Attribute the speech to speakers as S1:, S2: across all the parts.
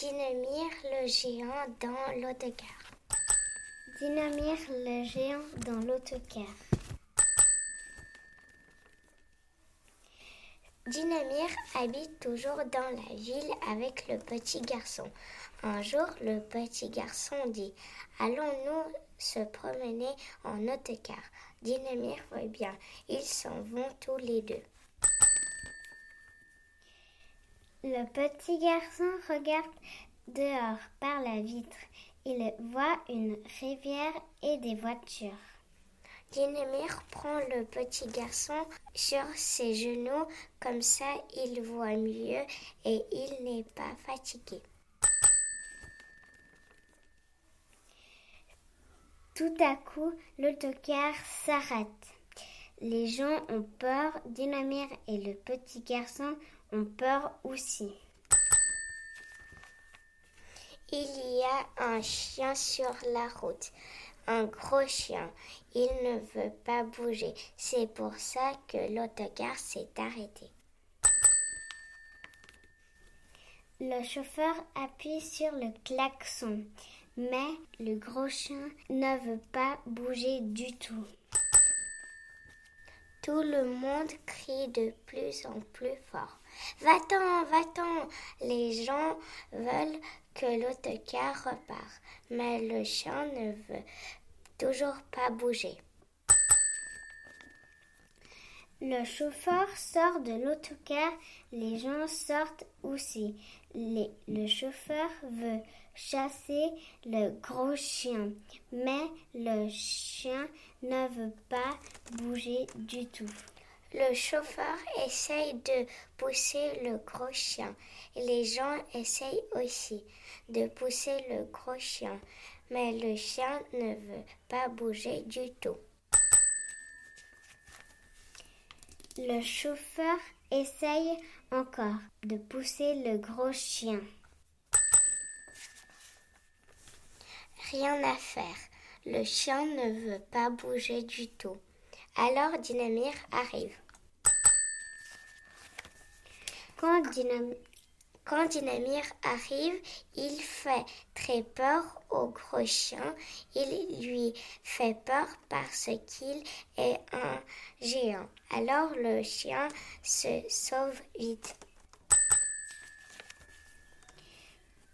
S1: Dynamir le géant dans l'autocar.
S2: Dynamir le géant dans l'autocar.
S1: Dynamir habite toujours dans la ville avec le petit garçon. Un jour, le petit garçon dit Allons-nous se promener en autocar? Dynamir va bien. Ils s'en vont tous les deux.
S2: Le petit garçon regarde dehors par la vitre. Il voit une rivière et des voitures.
S1: Dynamir prend le petit garçon sur ses genoux, comme ça il voit mieux et il n'est pas fatigué.
S2: Tout à coup, l'autocar s'arrête. Les gens ont peur, Dynamir et le petit garçon ont peur aussi.
S1: Il y a un chien sur la route un gros chien. Il ne veut pas bouger. C'est pour ça que l'autocar s'est arrêté.
S2: Le chauffeur appuie sur le klaxon, mais le gros chien ne veut pas bouger du tout.
S1: Tout le monde crie de plus en plus fort. Va-t'en, va-t'en. Les gens veulent que l'autocar repart, mais le chien ne veut toujours pas bouger.
S2: Le chauffeur sort de l'autocar, les gens sortent aussi. le chauffeur veut chasser le gros chien, mais le chien ne veut pas bouger du tout.
S1: Le chauffeur essaye de pousser le gros chien. Les gens essayent aussi de pousser le gros chien, mais le chien ne veut pas bouger du tout.
S2: Le chauffeur essaye encore de pousser le gros chien.
S1: Rien à faire. Le chien ne veut pas bouger du tout. Alors Dynamir arrive. Quand, Dynamir arrive, il fait très peur au gros chien. Il lui fait peur parce qu'il est un géant. Alors le chien se sauve vite.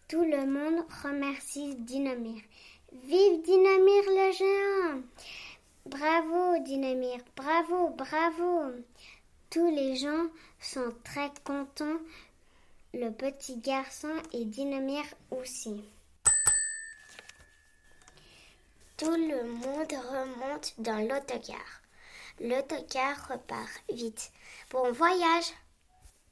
S2: Tout le monde remercie Dynamir. Vive Dynamir le géant Bravo, Dynamir, bravo, bravo. Tous les gens sont très contents, le petit garçon et Dynamir aussi.
S1: Tout le monde remonte dans l'autocar. L'autocar repart vite. Bon voyage